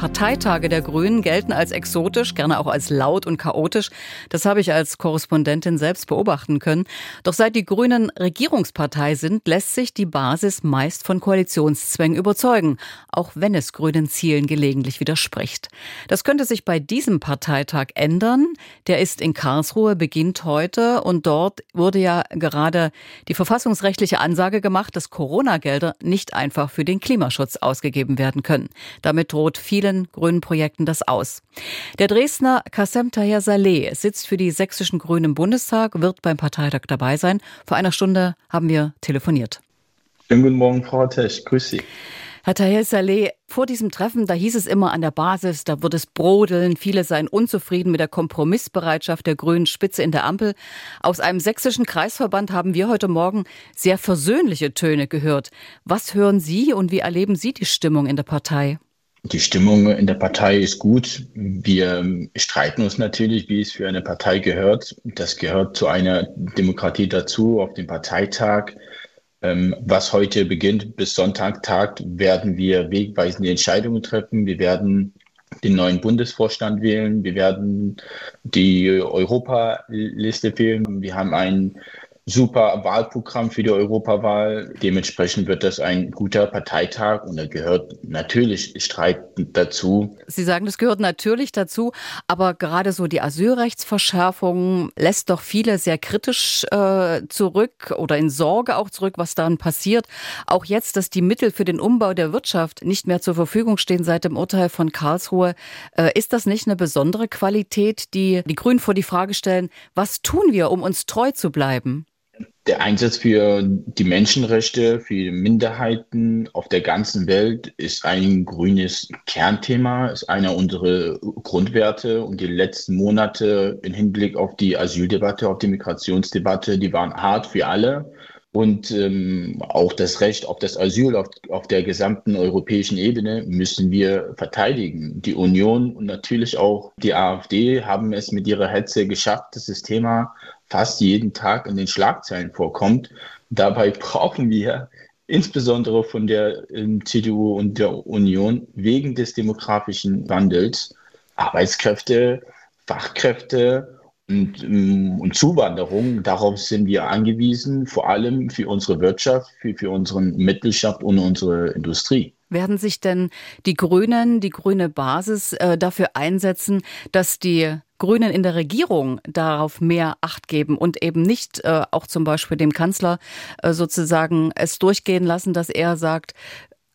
Parteitage der Grünen gelten als exotisch, gerne auch als laut und chaotisch. Das habe ich als Korrespondentin selbst beobachten können. Doch seit die Grünen Regierungspartei sind, lässt sich die Basis meist von Koalitionszwängen überzeugen, auch wenn es grünen Zielen gelegentlich widerspricht. Das könnte sich bei diesem Parteitag ändern. Der ist in Karlsruhe, beginnt heute und dort wurde ja gerade die verfassungsrechtliche Ansage gemacht, dass Corona-Gelder nicht einfach für den Klimaschutz ausgegeben werden können. Damit droht vielen vielen grünen Projekten das aus. Der Dresdner Kassem Taher Saleh sitzt für die sächsischen Grünen im Bundestag, wird beim Parteitag dabei sein. Vor einer Stunde haben wir telefoniert. Schönen guten Morgen, Frau Tesch. Grüß Sie. Herr Tahir Saleh, vor diesem Treffen, da hieß es immer an der Basis, da wird es brodeln, viele seien unzufrieden mit der Kompromissbereitschaft der grünen Spitze in der Ampel. Aus einem sächsischen Kreisverband haben wir heute Morgen sehr versöhnliche Töne gehört. Was hören Sie und wie erleben Sie die Stimmung in der Partei? Die Stimmung in der Partei ist gut. Wir streiten uns natürlich, wie es für eine Partei gehört. Das gehört zu einer Demokratie dazu, auf dem Parteitag. Ähm, was heute beginnt bis Sonntag tagt, werden wir wegweisende Entscheidungen treffen. Wir werden den neuen Bundesvorstand wählen. Wir werden die Europaliste wählen. Wir haben einen super Wahlprogramm für die Europawahl. Dementsprechend wird das ein guter Parteitag und da gehört natürlich Streit dazu. Sie sagen, das gehört natürlich dazu, aber gerade so die Asylrechtsverschärfung lässt doch viele sehr kritisch äh, zurück oder in Sorge auch zurück, was dann passiert. Auch jetzt, dass die Mittel für den Umbau der Wirtschaft nicht mehr zur Verfügung stehen seit dem Urteil von Karlsruhe, äh, ist das nicht eine besondere Qualität, die die Grünen vor die Frage stellen, was tun wir, um uns treu zu bleiben? Der Einsatz für die Menschenrechte, für Minderheiten auf der ganzen Welt ist ein grünes Kernthema, ist einer unserer Grundwerte. Und die letzten Monate im Hinblick auf die Asyldebatte, auf die Migrationsdebatte, die waren hart für alle. Und ähm, auch das Recht auf das Asyl auf, auf der gesamten europäischen Ebene müssen wir verteidigen. Die Union und natürlich auch die AfD haben es mit ihrer Hetze geschafft, dass das Thema fast jeden Tag in den Schlagzeilen vorkommt. Dabei brauchen wir insbesondere von der ähm, CDU und der Union wegen des demografischen Wandels Arbeitskräfte, Fachkräfte und, ähm, und Zuwanderung. Darauf sind wir angewiesen, vor allem für unsere Wirtschaft, für, für unseren Mittelstand und unsere Industrie. Werden sich denn die Grünen, die grüne Basis äh, dafür einsetzen, dass die Grünen in der Regierung darauf mehr Acht geben und eben nicht äh, auch zum Beispiel dem Kanzler äh, sozusagen es durchgehen lassen, dass er sagt,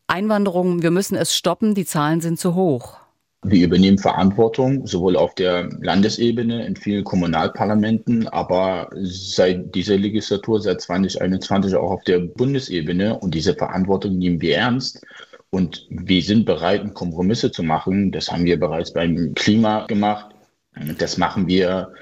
Einwanderung, wir müssen es stoppen, die Zahlen sind zu hoch. Wir übernehmen Verantwortung, sowohl auf der Landesebene, in vielen Kommunalparlamenten, aber seit dieser Legislatur, seit 2021 auch auf der Bundesebene. Und diese Verantwortung nehmen wir ernst. Und wir sind bereit, Kompromisse zu machen. Das haben wir bereits beim Klima gemacht. Das machen wir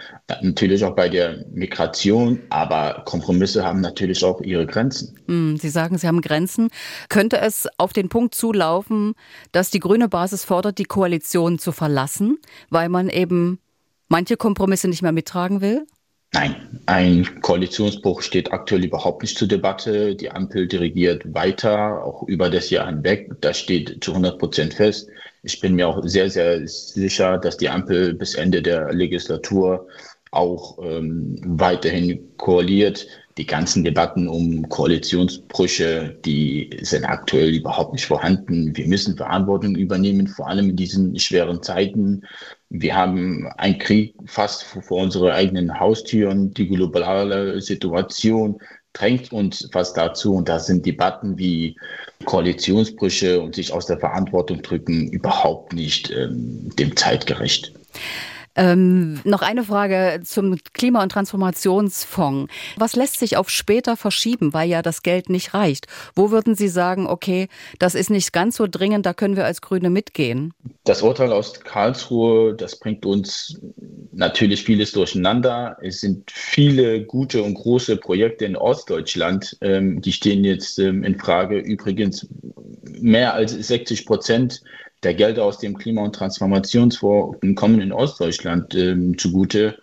natürlich auch bei der Migration, aber Kompromisse haben natürlich auch ihre Grenzen. Hm, Sie sagen, Sie haben Grenzen. Könnte es auf den Punkt zulaufen, dass die grüne Basis fordert, die Koalition zu verlassen, weil man eben manche Kompromisse nicht mehr mittragen will? Nein, ein Koalitionsbruch steht aktuell überhaupt nicht zur Debatte. Die Ampel dirigiert weiter, auch über das Jahr hinweg. Das steht zu 100 Prozent fest. Ich bin mir auch sehr, sehr sicher, dass die Ampel bis Ende der Legislatur auch ähm, weiterhin koaliert. Die ganzen Debatten um Koalitionsbrüche, die sind aktuell überhaupt nicht vorhanden. Wir müssen Verantwortung übernehmen, vor allem in diesen schweren Zeiten. Wir haben einen Krieg fast vor unsere eigenen Haustüren. Die globale Situation drängt uns fast dazu. Und da sind Debatten wie Koalitionsbrüche und sich aus der Verantwortung drücken überhaupt nicht ähm, dem zeitgerecht. Ähm, noch eine Frage zum Klima- und Transformationsfonds. Was lässt sich auf später verschieben, weil ja das Geld nicht reicht? Wo würden Sie sagen, okay, das ist nicht ganz so dringend, da können wir als Grüne mitgehen? Das Urteil aus Karlsruhe, das bringt uns natürlich vieles durcheinander. Es sind viele gute und große Projekte in Ostdeutschland, ähm, die stehen jetzt ähm, in Frage. Übrigens mehr als 60 Prozent der Gelder aus dem Klima- und Transformationsfonds kommen in Ostdeutschland ähm, zugute.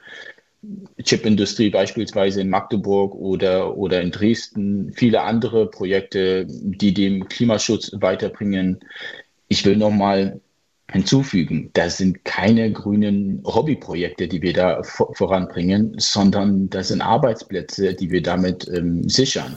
Chipindustrie beispielsweise in Magdeburg oder, oder in Dresden, viele andere Projekte, die dem Klimaschutz weiterbringen. Ich will nochmal hinzufügen, das sind keine grünen Hobbyprojekte, die wir da voranbringen, sondern das sind Arbeitsplätze, die wir damit ähm, sichern.